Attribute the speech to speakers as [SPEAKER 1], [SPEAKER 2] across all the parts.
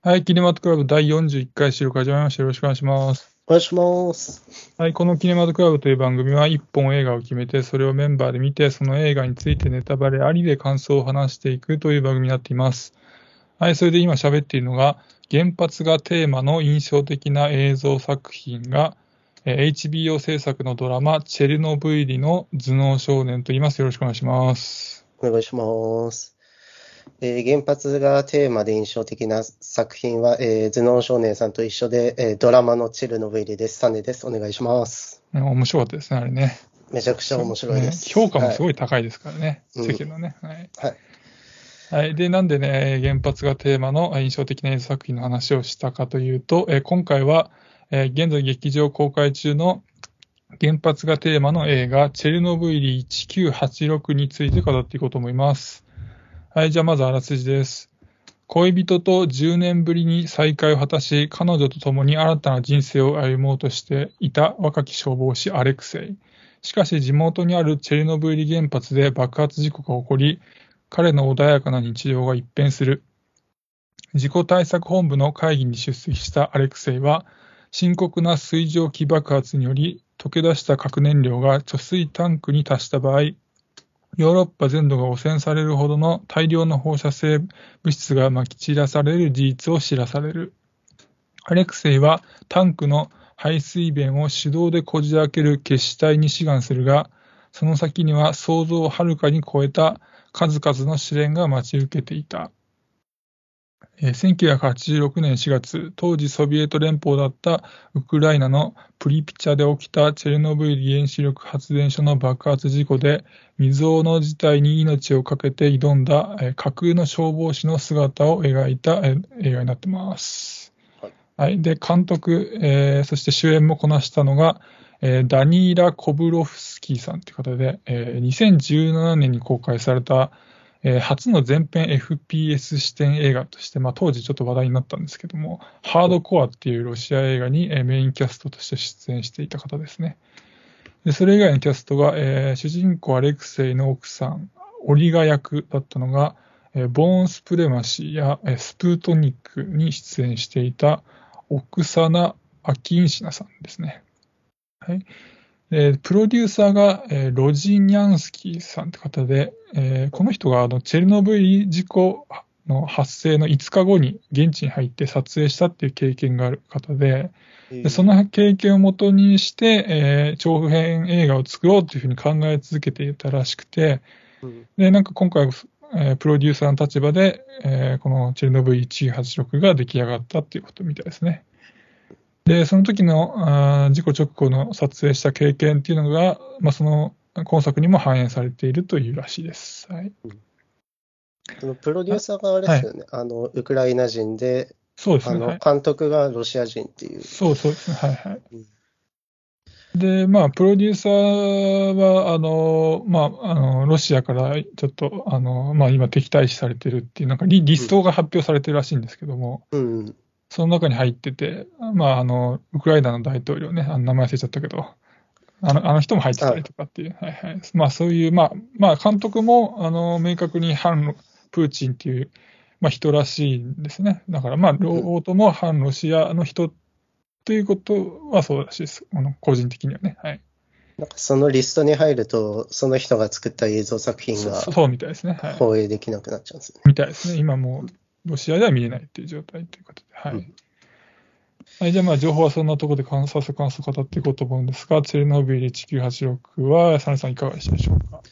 [SPEAKER 1] はい、キネマトクラブ第41回収録始まりました。よろしくお願いします。
[SPEAKER 2] お願いします。
[SPEAKER 1] はい、このキネマトクラブという番組は1本映画を決めて、それをメンバーで見て、その映画についてネタバレありで感想を話していくという番組になっています。はい、それで今喋っているのが、原発がテーマの印象的な映像作品が、えー HBO 制作のドラマ、チェルノブイリの頭脳少年と言います。よろしくお願いします。
[SPEAKER 2] お願いします。えー原発がテーマで印象的な作品は、えー頭脳少年さんと一緒で、えードラマのチェルノブイリです。サネです。お願いします。
[SPEAKER 1] うん面白かったですね、あれね。
[SPEAKER 2] めちゃくちゃ面白いです。
[SPEAKER 1] ね評価もす
[SPEAKER 2] い。
[SPEAKER 1] ごい高いですからね、
[SPEAKER 2] うん
[SPEAKER 1] 世間のね。はい
[SPEAKER 2] はい。
[SPEAKER 1] はい。で、なんでね、原発がテーマのえー印象的な映像作品の話をしたかというと、えー今回は、えー現在劇場公開中の原発がテーマの映画、チェルノブイリ1986について語っていこうと思います。はい。じゃあ、まずあらすじです。恋人と10年ぶりに再会を果たし、彼女と共に新たな人生を歩もうとしていた若き消防士アレクセイ。しかし、地元にあるチェルノブイリ原発で爆発事故が起こり、彼の穏やかな日常が一変する。事故対策本部の会議に出席したアレクセイは、深刻な水蒸気爆発により溶け出した核燃料が貯水タンクに達した場合、ヨーロッパ全土が汚染されるほどの大量の放射性物質がまき散らされる事実を知らされる。アレクセイはタンクの排水弁を手動でこじ開ける決死体に志願するが、その先には想像をはるかに超えた数々の試練が待ち受けていた。えー1986年4月、当時ソビエト連邦だったウクライナのプリピチャで起きたチェルノブイリ原子力発電所の爆発事故で未曾有の事態に命を懸けて挑んだ、えー架空の消防士の姿を描いた、えー映画になってます。
[SPEAKER 2] はい
[SPEAKER 1] はい。で、監督、えーそして主演もこなしたのが、えーダニーラ・コブロフスキーさんという方で、えー2017年に公開された、えー初の全編 FPS 視点映画として、まあ、当時ちょっと話題になったんですけども、ハードコアっていうロシア映画に、えーメインキャストとして出演していた方ですね。でそれ以外のキャストが、えー主人公アレクセイの奥さん、オリガ役だったのが、えーボーンスプレマシーや、えースプートニックに出演していたオクサナ・アキンシナさんですね。はい。でプロデューサーが、えーロジニャンスキーさんって方で、えーこの人があのチェルノブイリ事故の発生の5日後に現地に入って撮影したっていう経験がある方で、でその経験をもとにして、えー長編映画を作ろうというふうに考え続けていたらしくて、
[SPEAKER 2] うん
[SPEAKER 1] で、なんか今回、えープロデューサーの立場で、えーこのチェルノブイリ1986が出来上がったっていうことみたいですね。で、その時のあー事故直後の撮影した経験っていうのが、まあ、その今作にも反映されているというらしいです。はい、
[SPEAKER 2] そのプロデューサーがあれですよね。あの、ウクライナ人で、あ
[SPEAKER 1] そうですね。はい、
[SPEAKER 2] の監督がロシア人っていう。
[SPEAKER 1] そうそうですね。はいはい
[SPEAKER 2] うん。
[SPEAKER 1] で、まあ、プロデューサーは、あの、まあ、あの、ロシアからちょっと、あの、まあ、今敵対視されてるっていう、なんかリリストが発表されてるらしいんですけども、
[SPEAKER 2] うん。
[SPEAKER 1] その中に入ってて、まあ、あの、ウクライナの大統領ね、あの名前忘れちゃったけど、あのあの人も入ってたりとかっていう、はいはい。まあ、そういう、まあ、まあ、監督も、あの、明確に反ロプーチンっていう、まあ、人らしいんですね。だから、まあ、両方とも反ロシアの人ということはそうらしいです。あの個人的にはね。はい。
[SPEAKER 2] なんかそのリストに入ると、その人が作った映像作品が
[SPEAKER 1] そうそうみたいですね。はい。
[SPEAKER 2] 放映できなくなっちゃうんですね。
[SPEAKER 1] みたいですね。今もう、ロシアでは見れないっていう状態ということで。はい。
[SPEAKER 2] うん
[SPEAKER 1] はい、じゃあ、まあ、情報はそんなところで観察感想を語っていこうと思うんですが、チェルノブイリ1986は、サネさんいかがでしたでしょうか？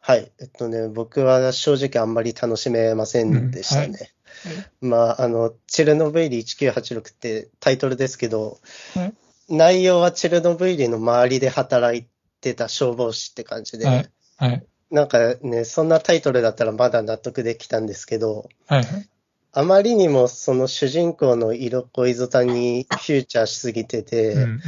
[SPEAKER 2] はい。えっとね、僕は正直あんまり楽しめませんでしたね。
[SPEAKER 1] うんはい
[SPEAKER 2] まあ、あの、チェルノブイリ1986ってタイトルですけど、
[SPEAKER 1] はい
[SPEAKER 2] 内容はチェルノブイリの周りで働いてた消防士って感じで、
[SPEAKER 1] はいはい。
[SPEAKER 2] なんかね、そんなタイトルだったらまだ納得できたんですけど、
[SPEAKER 1] はいはい。
[SPEAKER 2] あまりにもその主人公の色恋ゾタにフューチャーしすぎてて、
[SPEAKER 1] うんうん。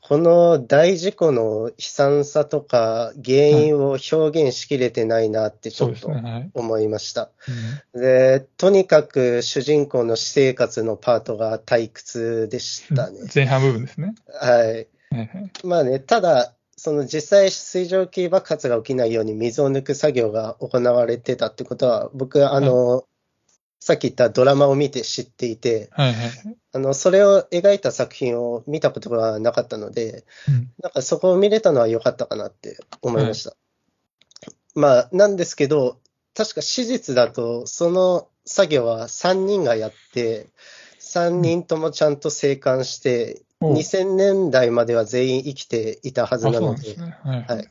[SPEAKER 2] この大事故の悲惨さとか原因を表現しきれてないなってちょっと
[SPEAKER 1] そうですね。はい。
[SPEAKER 2] 思いました。
[SPEAKER 1] うん
[SPEAKER 2] で、とにかく主人公の私生活のパートが退屈でしたね。
[SPEAKER 1] 前半部分ですね。
[SPEAKER 2] はい。
[SPEAKER 1] はいはい。
[SPEAKER 2] まあね、ただ、その実際水蒸気爆発が起きないように水を抜く作業が行われてたってことは、僕、あの、さっき言ったドラマを見て知っていて、
[SPEAKER 1] はいはい。
[SPEAKER 2] あの、それを描いた作品を見たことがなかったので、
[SPEAKER 1] うん
[SPEAKER 2] なんかそこを見れたのは良かったかなって思いました。まあ、なんですけど、確か史実だと、その作業は3人がやって、3人ともちゃんと生還して、
[SPEAKER 1] おう
[SPEAKER 2] 2000年代までは全員生きていたはず
[SPEAKER 1] な
[SPEAKER 2] なので、
[SPEAKER 1] んですね。はい
[SPEAKER 2] はい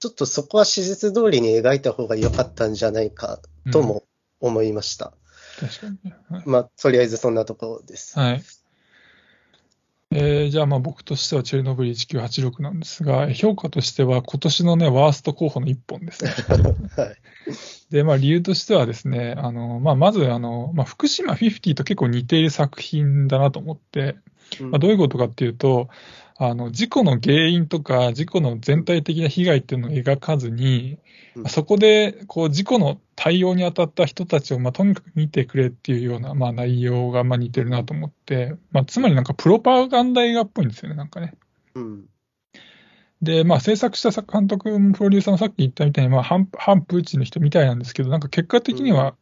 [SPEAKER 2] ちょっとそこは史実通りに描いた方が良かったんじゃないかとも思いました。
[SPEAKER 1] 確かにね。は い
[SPEAKER 2] まあ、とりあえずそんなところです。
[SPEAKER 1] はい。えーじゃあまあ僕としてはチェルノブイリ1986なんですが、評価としては今年のね、ワースト候補の1本ですね。
[SPEAKER 2] はい。
[SPEAKER 1] で、まあ理由としてはですね、あの、まあまずあの、まあ福島50と結構似ている作品だなと思って、まあ、どういうことかっていうと、あの、事故の原因とか、事故の全体的な被害っていうのを描かずに、
[SPEAKER 2] うん
[SPEAKER 1] そこで、こう、事故の対応に当たった人たちを、まあ、とにかく見てくれっていうような、まあ、内容が、まあ、似てるなと思って、まあ、つまりなんか、プロパガンダ映画っぽいんですよね、なんかね。
[SPEAKER 2] うん。
[SPEAKER 1] で、まあ、制作した作監督もプロデューサーもさっき言ったみたいに、まあ、反反プーチンの人みたいなんですけど、なんか結果的には、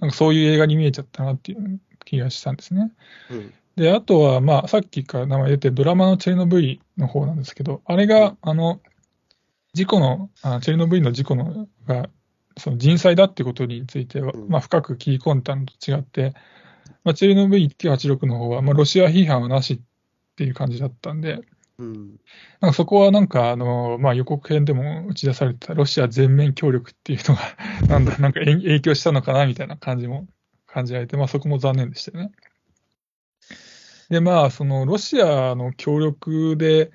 [SPEAKER 1] なんかそういう映画に見えちゃったなっていう気がしたんですね。
[SPEAKER 2] うん。
[SPEAKER 1] で、あとは、まあ、さっきから名前出てるドラマのチェルノブイリの方なんですけど、あれが、あの、事故の、あチェルノブイリの事故のが、その人災だってことについては、
[SPEAKER 2] うん
[SPEAKER 1] まあ、深く切り込んだのと違って、まあ、チェルノブイリ1986の方は、まあ、ロシア批判はなしっていう感じだったんで、
[SPEAKER 2] うん。
[SPEAKER 1] なんかそこはなんか、あの、まあ、予告編でも打ち出されてたロシア全面協力っていうのが、なんだ、なんか影影響したのかなみたいな感じも感じられて、まあ、そこも残念でしたよね。で、まあ、そのロシアの協力で、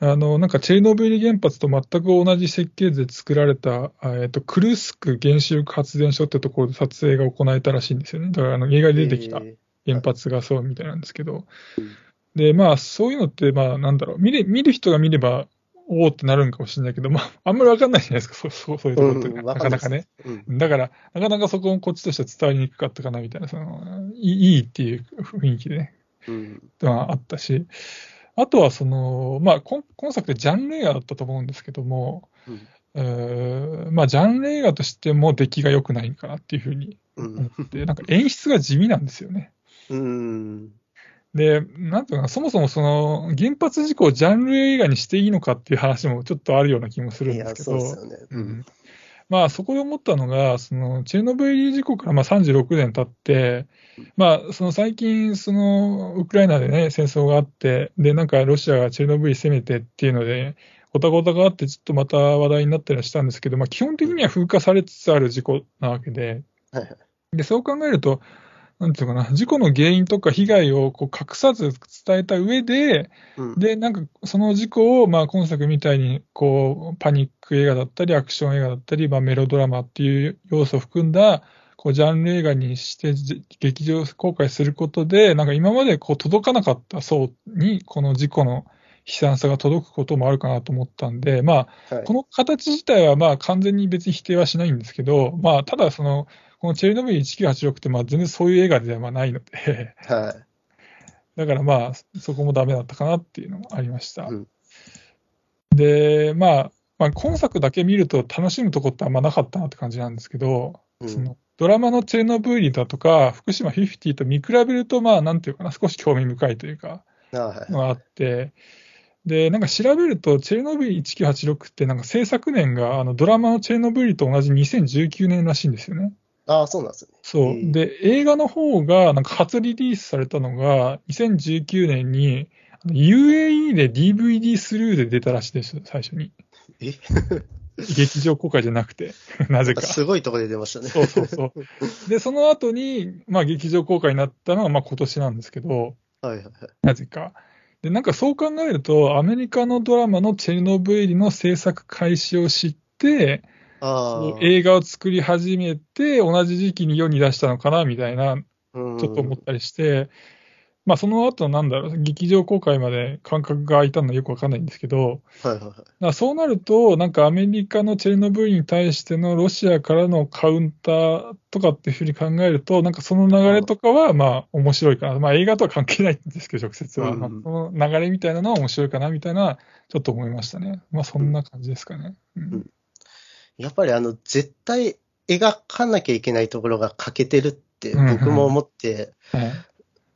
[SPEAKER 1] あの、なんかチェルノブイリ原発と全く同じ設計図で作られた、あえっと、クルスク原子力発電所ってところで撮影が行われたらしいんですよね。だから、あの、映画に出てきた
[SPEAKER 2] え
[SPEAKER 1] 原発がそうみたいなんですけど。
[SPEAKER 2] うん、
[SPEAKER 1] で、まあ、そういうのって、まあ、なんだろう、見れ、見る人が見れば、おおってなるんかもしれないけど、まあ、あんまりわかんないじゃないですか、そう、そうそういうところって、
[SPEAKER 2] うん
[SPEAKER 1] な
[SPEAKER 2] わかんない
[SPEAKER 1] かね。
[SPEAKER 2] うん。
[SPEAKER 1] だから、なかなかそこもこっちとしては伝わりにくかったかな、みたいな、その、いいいいっていう雰囲気でね、
[SPEAKER 2] うん。
[SPEAKER 1] あ、ったし、あとは、その、まあ、今今作ってジャンル映画だったと思うん。ですけども、
[SPEAKER 2] うん。
[SPEAKER 1] えーまあ、ジャンル映画としても出来が良くないかなっていうふうに
[SPEAKER 2] うん。
[SPEAKER 1] 思って、なん。か演出が地味なん。ですよね。
[SPEAKER 2] うん。
[SPEAKER 1] で、なん。ていうかな、そもそもその原発事故をジャンル映画にしていいのかっていう話もちょっとあるような気もするん、ですけど、
[SPEAKER 2] そうですよね。う
[SPEAKER 1] ん。まあそこで思ったのが、そのチェルノブイリ事故からまあ36年経って、まあその最近、そのウクライナでね、戦争があって、で、なんかロシアがチェルノブイリ攻めてっていうので、ごたごたがあって、ちょっとまた話題になったりはしたんですけど、まあ基本的には風化されつつある事故なわけで、
[SPEAKER 2] はいはい。
[SPEAKER 1] で、そう考えると、なんていうのかな、事故の原因とか被害をこう隠さず伝えた上で、
[SPEAKER 2] うん。
[SPEAKER 1] で、なんかその事故を、まあ、今作みたいに、こう、パニック映画だったり、アクション映画だったり、まあ、メロドラマっていう要素を含んだ、こう、ジャンル映画にして、じ劇場公開することで、なんか今までこう、届かなかった層に、この事故の悲惨さが届くこともあるかなと思ったんで、まあ、
[SPEAKER 2] はい
[SPEAKER 1] この形自体はまあ完全に別に否定はしないんですけど、まあ、ただその、このチェルノブイリ1986ってまあ全然そういう映画ではないので、
[SPEAKER 2] はい。
[SPEAKER 1] だからまあそこもダメだったかなっていうのもありました。
[SPEAKER 2] うん
[SPEAKER 1] で、まあ、まあ、今作だけ見ると楽しむとこってあんまなかったなって感じなんですけど、
[SPEAKER 2] うん
[SPEAKER 1] そのドラマのチェルノブイリだとか、福島50と見比べると、まあ、なんていうかな、少し興味深いというか、
[SPEAKER 2] あはい。
[SPEAKER 1] のがあって、で、なんか調べると、チェルノブイリ1986って、なんか制作年があのドラマのチェルノブイリと同じ2019年らしいんですよね。
[SPEAKER 2] ああ、そうなんですね。
[SPEAKER 1] そう。で、映画の方が、なんか初リリースされたのが、2019年に、UAE で DVD スルーで出たらしいです、最初に。
[SPEAKER 2] え？
[SPEAKER 1] 劇場公開じゃなくて、なぜか。
[SPEAKER 2] すごいところで出ましたね。
[SPEAKER 1] そうそうそう。で、その後に、まあ劇場公開になったのが、まあ今年なんですけど、
[SPEAKER 2] はいはいはい。
[SPEAKER 1] なぜか。で、なんかそう考えると、アメリカのドラマのチェルノブイリの制作開始を知って。映画を作り始めて、同じ時期に世に出したのかな、みたいな、
[SPEAKER 2] ち
[SPEAKER 1] ちょっと思ったりして、まあその後なんだろう、劇場公開まで間隔が空いたのはよくわかんないんですけど、
[SPEAKER 2] はいはい
[SPEAKER 1] そうなると、なんかアメリカのチェルノブイリに対してのロシアからのカウンターとかっていうふうに考えると、なんかその流れとかはまあ面白いかな。まあ映画とは関係ないんですけど、直接は。
[SPEAKER 2] うん
[SPEAKER 1] まあ、その流れみたいなのは面白いかなみたいな、ちょっと思いましたね。まあそんな感じですかね。うん
[SPEAKER 2] んやっぱりあの、絶対描かなきゃいけないところが欠けてるっって僕も思って、
[SPEAKER 1] はい。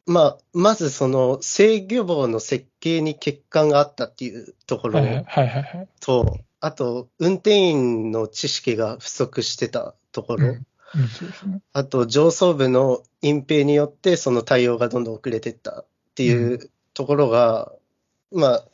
[SPEAKER 2] まあ、まずその制御棒の設計に欠陥があったっていうところ
[SPEAKER 1] はいはいはいはい。
[SPEAKER 2] と、あと、運転員の知識が不足してたところ、
[SPEAKER 1] うんうん。
[SPEAKER 2] あと上層部の隠蔽によってその対応がどんどん遅れてったっていうところが、まあ、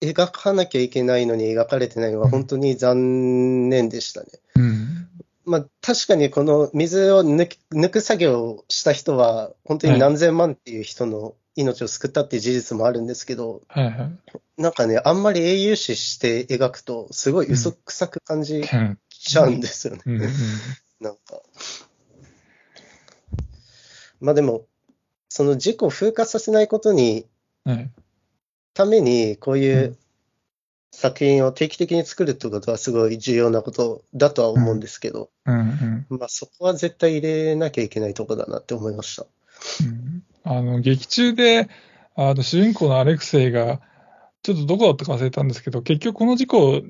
[SPEAKER 2] 描かなきゃいけないのに描かれてないのは本当に残念でしたね。
[SPEAKER 1] うん。
[SPEAKER 2] まあ、確かにこの水を抜き抜く作業をした人は、本当に何千万っていう人の命を救ったっていう事実もあるんですけど、
[SPEAKER 1] はいはい。
[SPEAKER 2] なんかね、あんまり英雄視して描くと、すごい嘘くさく感じ
[SPEAKER 1] うん
[SPEAKER 2] ちゃうんですよね。
[SPEAKER 1] うんうん
[SPEAKER 2] なんか。まあでも、その事故を風化させないことに、
[SPEAKER 1] はい。
[SPEAKER 2] ために、こういうう作品を定期的に作るってことはすごい重要なことだとは思うんですけど、
[SPEAKER 1] うんうん
[SPEAKER 2] まあそこは絶対入れなきゃいけないとこだなって思いました。
[SPEAKER 1] うんあの、劇中で、あの、主人公のアレクセイが、ちょっとどこだったか忘れたんですけど、結局この事故、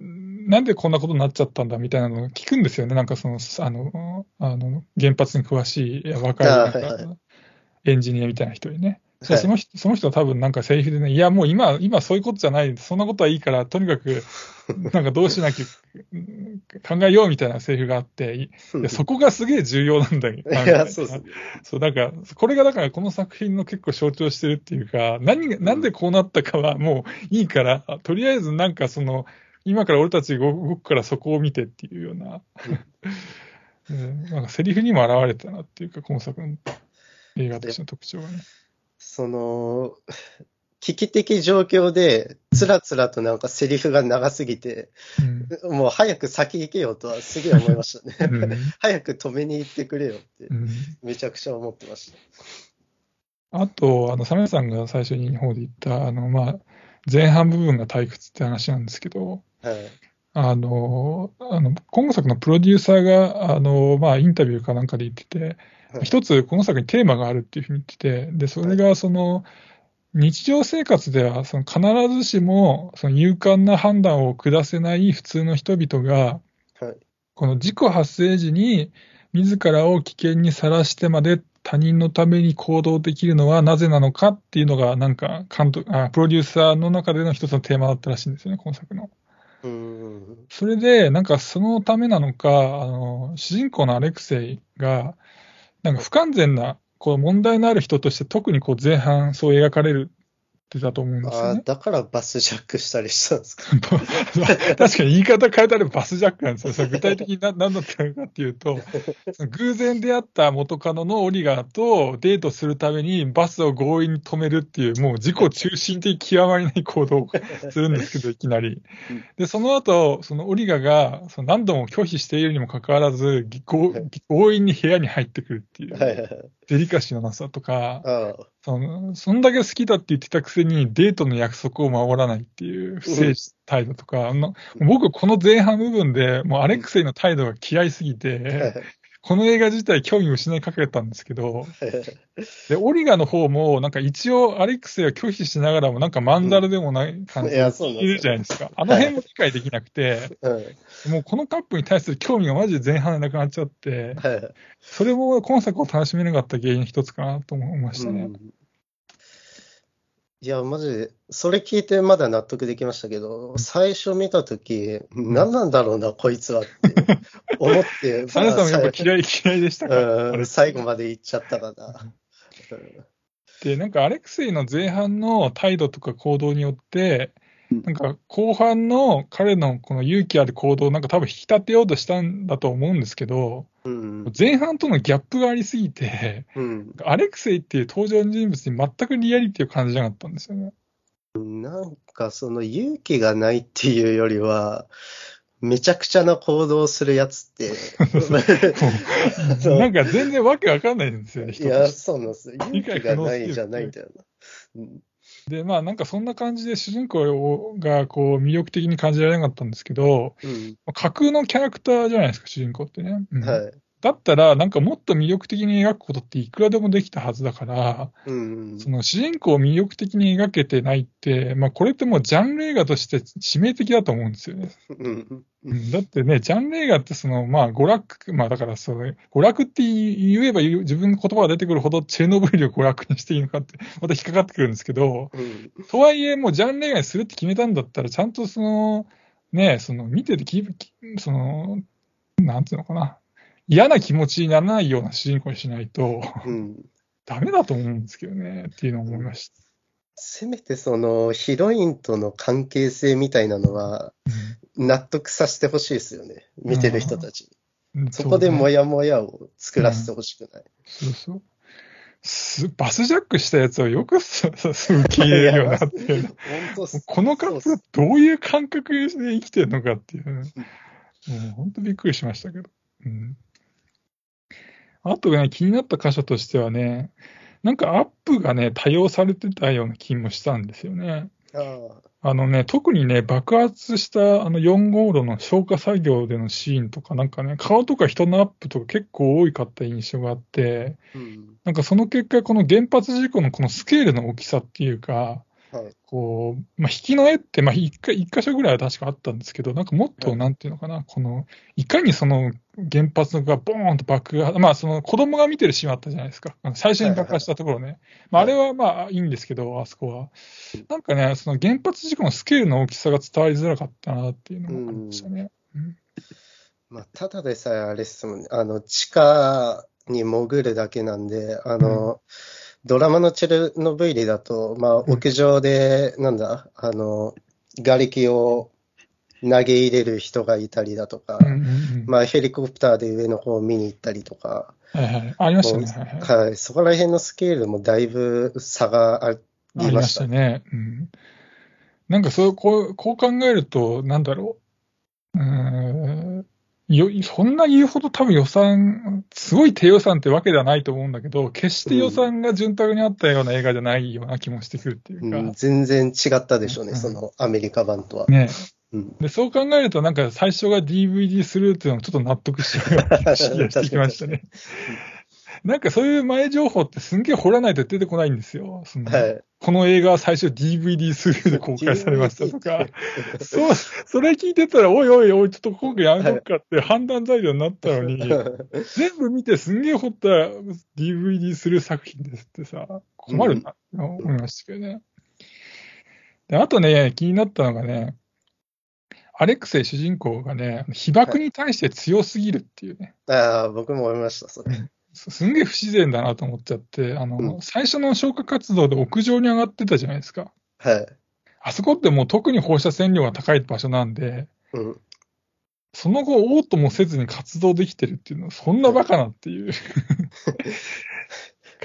[SPEAKER 1] なんでこんなことになっちゃったんだみたいなのを聞くんですよね。なんかその、あの、あの原発に詳しい若い
[SPEAKER 2] はいは
[SPEAKER 1] エンジニアみたいな人にね。その人、その人は多分なんかセリフでね、いやもう今、今そういうことじゃない、そんなことはいいから、とにかく、なんかどうしなきゃうん考えようみたいなセリフがあって、そこがすげえ重要なんだよ。
[SPEAKER 2] いや、そうですね。
[SPEAKER 1] そう、なんか、これがだからこの作品の結構象徴してるっていうか、何が、なんでこうなったかはもういいから、とりあえずなんかその、今から俺たち動くからそこを見てっていうような、うん なんかセリフにも表れたなっていうか、今作の映画としての特徴がね。
[SPEAKER 2] その、危機的状況で、つらつらとなんかセリフが長すぎて、
[SPEAKER 1] うん
[SPEAKER 2] もう早く先行けよとはすげえ思いましたね。
[SPEAKER 1] うん
[SPEAKER 2] 早く止めに行ってくれよって
[SPEAKER 1] う、ん
[SPEAKER 2] めちゃくちゃ思ってまし
[SPEAKER 1] あと、あの、サメさんが最初に方で言った、あの、まあ、前半部分が退屈って話なんですけど、
[SPEAKER 2] た。はい。
[SPEAKER 1] あの、あの、今作のプロデューサーが、あの、まあ、インタビューかなんかで言ってて、
[SPEAKER 2] はい
[SPEAKER 1] 一つこの作にテーマがあるっていうふうに言ってて、で、それがその、日常生活ではその必ずしもその勇敢な判断を下せない普通の人々が、
[SPEAKER 2] はい。
[SPEAKER 1] この事故発生時に自らを危険にさらしてまで他人のために行動できるのはなぜなのかっていうのがなんか監督あプロデューサーの中での一つのテーマだったらしいんですよね、今作の。それで、なんかそのためなのか、あの、主人公のアレクセイが、なんか不完全な、こう問題のある人として特にこう前半そう描かれるってたと思うんです
[SPEAKER 2] ああ、
[SPEAKER 1] よね。
[SPEAKER 2] だからバスジャックしたりしたんですか？
[SPEAKER 1] 確かに言い方変えたらバスジャックなんですよ。それ具体的にな 何だったのかっていうと、偶然出会った元カノのオリガーとデートするためにバスを強引に止めるっていう、もう自己中心的極まりない行動をするんですけど、いきなり
[SPEAKER 2] うん。
[SPEAKER 1] で、その後、そのオリガがその何度も拒否しているにもかかわらず、ぎ強強引に部屋に入ってくるっていう。デリカシーのなさとか、
[SPEAKER 2] ああ、
[SPEAKER 1] そのそんだけ好きだって言ってたくせにデートの約束を守らないっていう不正態度とか、あの僕この前半部分でもうアレクセイの態度が嫌いすぎ
[SPEAKER 2] はい
[SPEAKER 1] て、この映画自体興味を失いかけたんですけど、
[SPEAKER 2] はい
[SPEAKER 1] で、オリガの方もなんか一応アレクセイは拒否しながらもなんかまんざらでもない感じ
[SPEAKER 2] い
[SPEAKER 1] で
[SPEAKER 2] やそう
[SPEAKER 1] いるじゃないですか。あの辺も理解できなくて、
[SPEAKER 2] うん
[SPEAKER 1] もうこのカップに対する興味がマジで前半でなくなっちゃって、
[SPEAKER 2] はいはい。
[SPEAKER 1] それも今作を楽しめなかった原因の一つかなと思いましたね。
[SPEAKER 2] うんいや、マジで、それ聞いてまだ納得できましたけど、最初見たとき、何なんだろうな、こいつはって 思って、
[SPEAKER 1] サネさんもやっぱ
[SPEAKER 2] まあ
[SPEAKER 1] 嫌い嫌いでしたか？
[SPEAKER 2] うん
[SPEAKER 1] あれ。
[SPEAKER 2] 最後まで行っちゃったかな。
[SPEAKER 1] で、なんかアレクセイの前半の態度とか行動によって、
[SPEAKER 2] うん
[SPEAKER 1] なんか後半の彼のこの勇気ある行動をなんか多分引き立てようとしたんだと思うんですけど、
[SPEAKER 2] うん
[SPEAKER 1] 前半とのギャップがありすぎて、
[SPEAKER 2] うん。
[SPEAKER 1] アレクセイっていう登場人物に全くリアリティを感じなかったんですよね。
[SPEAKER 2] なんかその勇気がないっていうよりは、めちゃくちゃな行動をするやつって、
[SPEAKER 1] なんか全然わけわかんないんですよね、
[SPEAKER 2] いや、そうなんです。よ。勇気がないじゃないんだよな。
[SPEAKER 1] で、まあなんかそんな感じで主人公がこう魅力的に感じられなかったんですけど、
[SPEAKER 2] うん
[SPEAKER 1] 架空のキャラクターじゃないですか、主人公ってね。うん
[SPEAKER 2] はい。
[SPEAKER 1] だったら、なんかもっと魅力的に描くことっていくらでもできたはずだから、
[SPEAKER 2] うん。
[SPEAKER 1] その主人公を魅力的に描けてないって、まあこれってもうジャンル映画として致命的だと思うんですよね。
[SPEAKER 2] うん。
[SPEAKER 1] うんだってね、ジャンル映画ってその、まあ娯楽、まあだからその、娯楽って言えば自分の言葉が出てくるほどチェルノブイリを娯楽にしていいのかって、また引っかかってくるんですけど、
[SPEAKER 2] うん。
[SPEAKER 1] とはいえもうジャンル映画にするって決めたんだったら、ちゃんとその、ね、その見ててき、きその、なんていうのかな。嫌な気持ちにならないような主人公にしないと、
[SPEAKER 2] うん。
[SPEAKER 1] ダメだと思うんですけどね、っていうのを思いました。
[SPEAKER 2] せめてそのヒロインとの関係性みたいなのは納得させてほしいですよね。見てる人たち。
[SPEAKER 1] うん
[SPEAKER 2] そこでもやもやを作らせてほしくない。
[SPEAKER 1] そうそう。すバスジャックしたやつをよくそそそう受け入れるようになって このカップどういう感覚で生きてるのかっていうね。もう本当びっくりしましたけど。うん。あとね、気になった箇所としてはね、なんかアップがね、多用されてたような気もしたんですよね。
[SPEAKER 2] あ
[SPEAKER 1] のね、特にね、爆発したあの4号炉の消火作業でのシーンとか、なんかね、顔とか人のアップとか結構多かった印象があって、
[SPEAKER 2] うん。
[SPEAKER 1] なんかその結果、この原発事故のこのスケールの大きさっていうか、
[SPEAKER 2] はい。
[SPEAKER 1] こう、まあ、引きの絵って、まあ、一回、一箇所ぐらいは確かあったんですけど、なんかもっと、
[SPEAKER 2] はい
[SPEAKER 1] なんていうのかな、この、いかにその原発がボーンと爆破、まあ、その子供が見てるシーンあったじゃないですか。最初に爆破したところね。まあ、あれはまあ、いいんですけど、あそこは。なんかね、その原発事故のスケールの大きさが伝わりづらかったなっていうのがありましたね。うん
[SPEAKER 2] まあ、ただでさえあれですもんね。あの、地下に潜るだけなんで、あの、ドラマのチェルノブイリだと、まあ、屋上で、なんだ、あの、瓦礫を投げ入れる人がいたりだとか
[SPEAKER 1] うん、うんうん
[SPEAKER 2] まあ、ヘリコプターで上の方を見に行ったりとか、
[SPEAKER 1] はいはい。ありましたね。はいはい。
[SPEAKER 2] はい、そこら辺のスケールもだいぶ差があ
[SPEAKER 1] あ
[SPEAKER 2] り
[SPEAKER 1] りまし
[SPEAKER 2] たた。
[SPEAKER 1] ね。うん。なんかそう、こう、こう考えると、なんだろう。うーん。よ、そんなに言うほど多分予算、すごい低予算ってわけではないと思うんだけど、決して予算が潤沢にあったような映画じゃないような気もしてくるっていうか。
[SPEAKER 2] うん、全然違ったでしょうね、
[SPEAKER 1] うん
[SPEAKER 2] そのアメリカ版とは。
[SPEAKER 1] ね
[SPEAKER 2] うん、
[SPEAKER 1] で、そう考えると、なんか最初が DVD するっていうのもちょっと納得しような気がしてきましたね。なんかそういう前情報ってすんげえ掘らないと出てこないんですよ。その
[SPEAKER 2] はい。
[SPEAKER 1] この映画は最初 DVD スルーで公開されましたとか。そう、それ聞いてたら、おいおいおい、ちょっと今回やめとくかって判断材料になったのに、全部見てすんげえ掘った DVD する作品ですってさ、困るな、思いましたけどね。で、あとね、気になったのがね、アレクセイ主人公がね、被爆に対して強すぎるっていうね、
[SPEAKER 2] ああ、僕も思いました、それ。
[SPEAKER 1] す すんげえ不自然だなと思っちゃって、あの、
[SPEAKER 2] うん
[SPEAKER 1] 最初の消火活動で屋上に上がってたじゃないですか。
[SPEAKER 2] はい。
[SPEAKER 1] あそこってもう特に放射線量が高い場所なんで、
[SPEAKER 2] うん。
[SPEAKER 1] その後、おうともせずに活動できてるっていうのは、そんなバカなっていう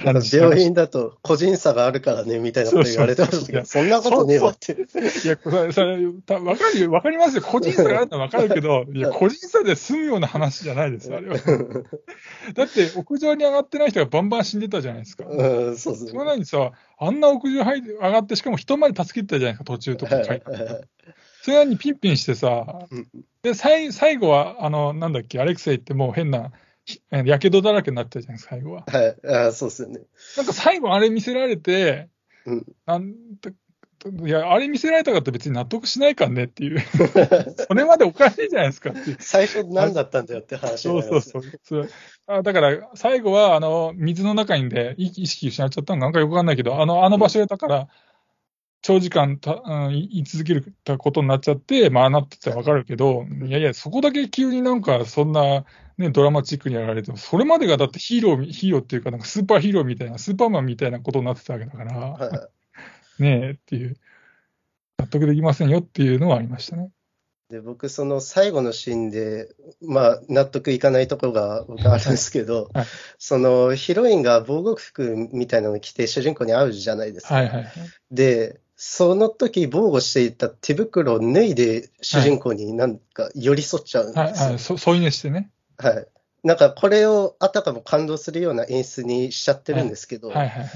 [SPEAKER 2] 病院だと個人差があるからね、みたいなこと言われてましたけど、そんなことねえわって。
[SPEAKER 1] いや、これ、それ、たわかるよ、わかりますよ。個人差があるのはわかるけど、いや、個人差で済むような話じゃないですよ、あれは。だって、屋上に上がってない人がバンバン死んでたじゃないですか。
[SPEAKER 2] うん、そうです
[SPEAKER 1] それなのにさ、あんな屋上上がって、しかも人まで助けてたじゃないですか、途中とかそれなのにピンピンしてさ、
[SPEAKER 2] うん
[SPEAKER 1] で、最最後は、あの、なんだっけ、アレクセイってもう変な、ひやけどだらけになってたじゃないですか、最後は。
[SPEAKER 2] はい、あそうですよね。
[SPEAKER 1] なんか最後あれ見せられて、
[SPEAKER 2] うん
[SPEAKER 1] なんだいや、あれ見せられたかったら別に納得しないかんねっていう。それまでおかしいじゃないですかっていう。
[SPEAKER 2] 最初何だったんだよって話に
[SPEAKER 1] そうそうそう。そうあだから、最後は、あの、水の中にで意意識失っちゃったのかなんかよくわかんないけど、あの、あの場所だから、長時間た、うん、いい続けることになっちゃって、まあ、ああなってたらわかるけど、いやいや、そこだけ急になんか、そんな、ね、ドラマチックにやられても、それまでがだってヒーロー、ヒーローっていうか、なんかスーパーヒーローみたいな、スーパーマンみたいなことになってたわけだから、
[SPEAKER 2] はいはい
[SPEAKER 1] ねえっていう、納得できませんよっていうのはありましたね。
[SPEAKER 2] で、僕、その最後のシーンで、まあ、納得いかないところが僕あるんですけど、
[SPEAKER 1] はい
[SPEAKER 2] そのヒロインが防護服みたいなの着て主人公に会うじゃないですか。
[SPEAKER 1] はいはいはい。
[SPEAKER 2] で、その時防護していた手袋を脱いで主人公になんか寄り添っちゃうんですよ。
[SPEAKER 1] はいはい、そ添い寝してね。
[SPEAKER 2] はい。なんかこれをあたかも感動するような演出にしちゃってるんですけど、
[SPEAKER 1] はいはいはい。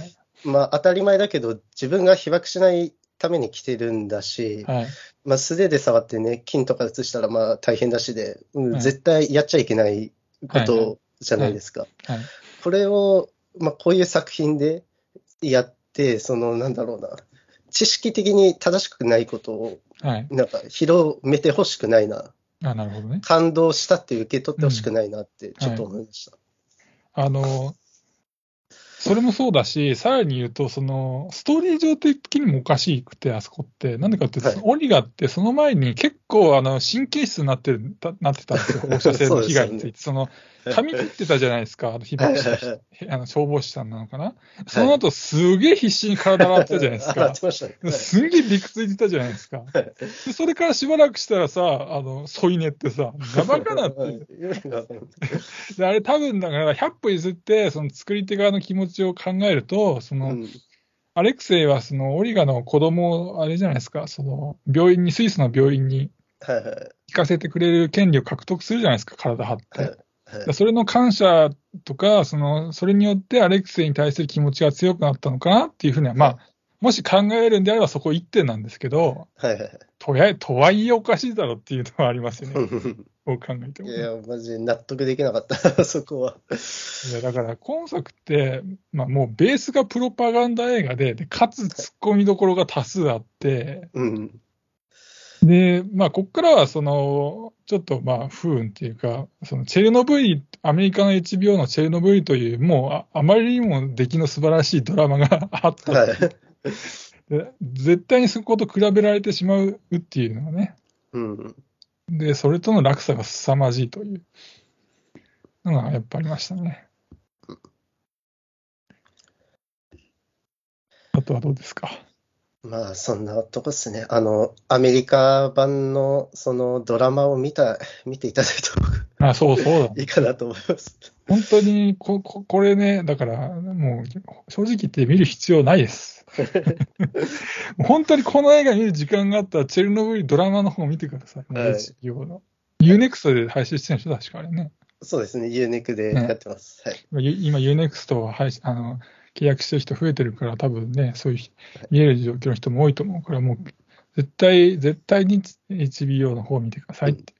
[SPEAKER 2] まあ当たり前だけど自分が被爆しないために着てるんだし、
[SPEAKER 1] はい。
[SPEAKER 2] まあ素手で触ってね、金とか移したらまあ大変だしで、うん
[SPEAKER 1] はい
[SPEAKER 2] 絶対やっちゃいけないことじゃないですか。
[SPEAKER 1] はい。
[SPEAKER 2] これを、まあ、こういう作品でやって、その、なんだろうな、知識的に正しくないことを、
[SPEAKER 1] はい。
[SPEAKER 2] なんか、広めてほしくないな、
[SPEAKER 1] あ、なるほどね。
[SPEAKER 2] 感動したって受け取ってほしくないなって、ちょっと思いました。
[SPEAKER 1] あの、それもそうだし、さらに言うと、その、ストーリー上的にもおかしくて、あそこって。なんでかっていうと、
[SPEAKER 2] はい
[SPEAKER 1] オリガってその前に結構、あの、神経質になってなってたんですよ。放射線の被害について。その、髪切ってたじゃないですか、あの被爆者
[SPEAKER 2] はいはいはい
[SPEAKER 1] あの消防士さんなのかな。その後、すげえ必死に体洗ってたじゃないです
[SPEAKER 2] 洗っ
[SPEAKER 1] か。
[SPEAKER 2] てました
[SPEAKER 1] すんげえ理屈言ってたじゃないですか。でそれからしばらくしたらさ、あの、添い寝ってさ、ガバかなって であれ多分だから100歩譲って、その作り手側の気持ちを考えると、その、
[SPEAKER 2] うん
[SPEAKER 1] アレクセイはそのオリガの子供をあれじゃないですか、その病院に、スイスの病院に
[SPEAKER 2] はいはい
[SPEAKER 1] 行かせてくれる権利を獲得するじゃないですか、体張って。それの感謝とか、その、それによってアレクセイに対する気持ちが強くなったのかなっていうふうには、まあ、もし考えるんであればそこ一点なんですけど、
[SPEAKER 2] はいはいはい
[SPEAKER 1] とやとはいえおかしいだろっていうのはありますよね、こう考えてもね。
[SPEAKER 2] いや、マジ納得できなかった、そこは。
[SPEAKER 1] いやだから今作って、まあ、もうベースがプロパガンダ映画で、でかつ突っ込みどころが多数あって、
[SPEAKER 2] うん。
[SPEAKER 1] で、まあ、こっからはその、ちょっとまあ不運っていうか、そのチェルノブイリ、アメリカの HBO のチェルノブイリという、もうああまりにも出来の素晴らしいドラマがあった
[SPEAKER 2] はい。
[SPEAKER 1] で絶対にそこと比べられてしまうっていうのはね、
[SPEAKER 2] うん。
[SPEAKER 1] で、それとの落差が凄まじいというのがやっぱありましたね。あとはどうですか？
[SPEAKER 2] まあ、そんなとこっすね。あの、アメリカ版のそのドラマを見た、見ていただいた方が
[SPEAKER 1] あ、そうそうだ。
[SPEAKER 2] いいかなと思います。
[SPEAKER 1] 本当にこ、ここれね、だから、もう、正直言って見る必要ないです。本当にこの映画見る時間があったら、チェルノブイリドラマの方を見てください。
[SPEAKER 2] はい
[SPEAKER 1] HBO の。UNEXT で配信してる人確かあれね。
[SPEAKER 2] そうですね、ユーネクでやってます。はい。
[SPEAKER 1] ゆ今 UNEXT は配信あの契約してる人増えてるから、多分ね、そういう見える状況の人も多いと思うから、もう絶対、絶対に HBO の方を見てくださいって。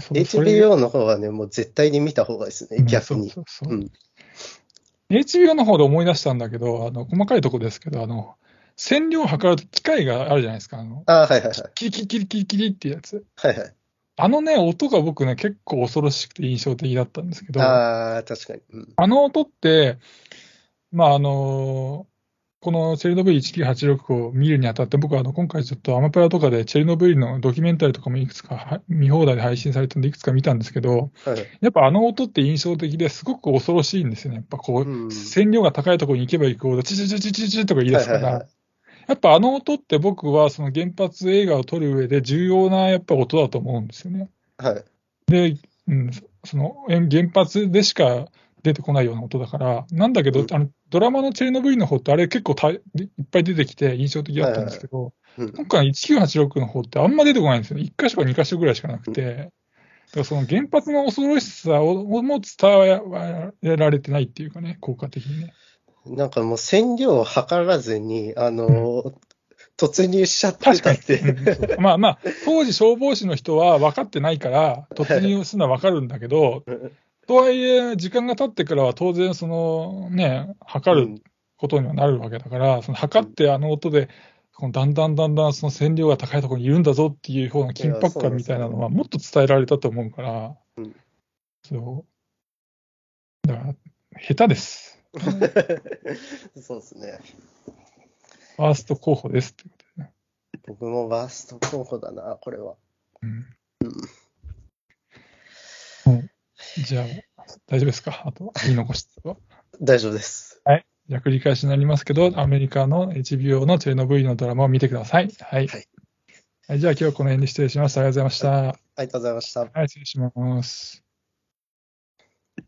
[SPEAKER 1] そうそれ
[SPEAKER 2] HBO の方はね、もう絶対に見た方がいいですね、
[SPEAKER 1] うん
[SPEAKER 2] 逆に。
[SPEAKER 1] そうそうそう
[SPEAKER 2] うん
[SPEAKER 1] HBO の方で思い出したんだけど、あの細かいとこですけど、あの線量を測る機械があるじゃないですか。あの
[SPEAKER 2] ああ、はいはいはい。
[SPEAKER 1] キリキリキリキリキリってやつ。
[SPEAKER 2] はいはい。
[SPEAKER 1] あのね、音が僕ね、結構恐ろしくて印象的だったんですけど、
[SPEAKER 2] ああ、確かに。うん。
[SPEAKER 1] あの音って、まあ、あの、このチェルノブイリ1986を見るにあたって、僕はあの今回ちょっとアマプラとかでチェルノブイリのドキュメンタリーとかもいくつかは見放題で配信されてるんでいくつか見たんですけど、
[SPEAKER 2] はい。
[SPEAKER 1] やっぱあの音って印象的ですごく恐ろしいんですよね。やっぱこう、
[SPEAKER 2] うん
[SPEAKER 1] 線量が高いところに行けば行くほど、チチチチチチとか言い出すから
[SPEAKER 2] はいはいはい、
[SPEAKER 1] やっぱあの音って僕はその原発映画を撮る上で重要なやっぱ音だと思うんですよね。
[SPEAKER 2] はい。
[SPEAKER 1] で、うん、そのえ原発でしか出てこないような音だから、なんだけど、
[SPEAKER 2] うん。
[SPEAKER 1] あのドラマのチェルノブイリの方って、あれ結構たいっぱい出てきて印象的だったんですけど、
[SPEAKER 2] うん。
[SPEAKER 1] 今回の1986の方ってあんま出てこないんですよ。ね。1箇所か2箇所ぐらいしかなくて、だからその原発の恐ろしさをも伝えられてないっていうかね、効果的にね。
[SPEAKER 2] なんかもう線量を測らずに、あの、突入しちゃってたって。
[SPEAKER 1] うん。まあまあ、当時消防士の人は分かってないから、突入するのは分かるんだけど、とはいえ、時間が経ってからは当然、そのね、測ることにはなるわけだから、その測ってあの音で、このだんだんだんだんその線量が高いところにいるんだぞっていう方の緊迫感みたいなのはもっと伝えられたと思うから、
[SPEAKER 2] うん
[SPEAKER 1] そう。だから、下手です。
[SPEAKER 2] そうですね。
[SPEAKER 1] ファースト候補ですってことでね。
[SPEAKER 2] 僕もワースト候補だな、これは。
[SPEAKER 1] うんうんじゃあ、大丈夫ですか？あと、言い残したは？
[SPEAKER 2] 大丈夫です。
[SPEAKER 1] じゃあ繰り返しになりますけど、アメリカの HBO のチェルノブイリのドラマを見てください。はい。
[SPEAKER 2] はい
[SPEAKER 1] はいじゃあ今日はこの辺で失礼しました。ありがとうございました。
[SPEAKER 2] ありがとうございました。
[SPEAKER 1] はい、失礼します。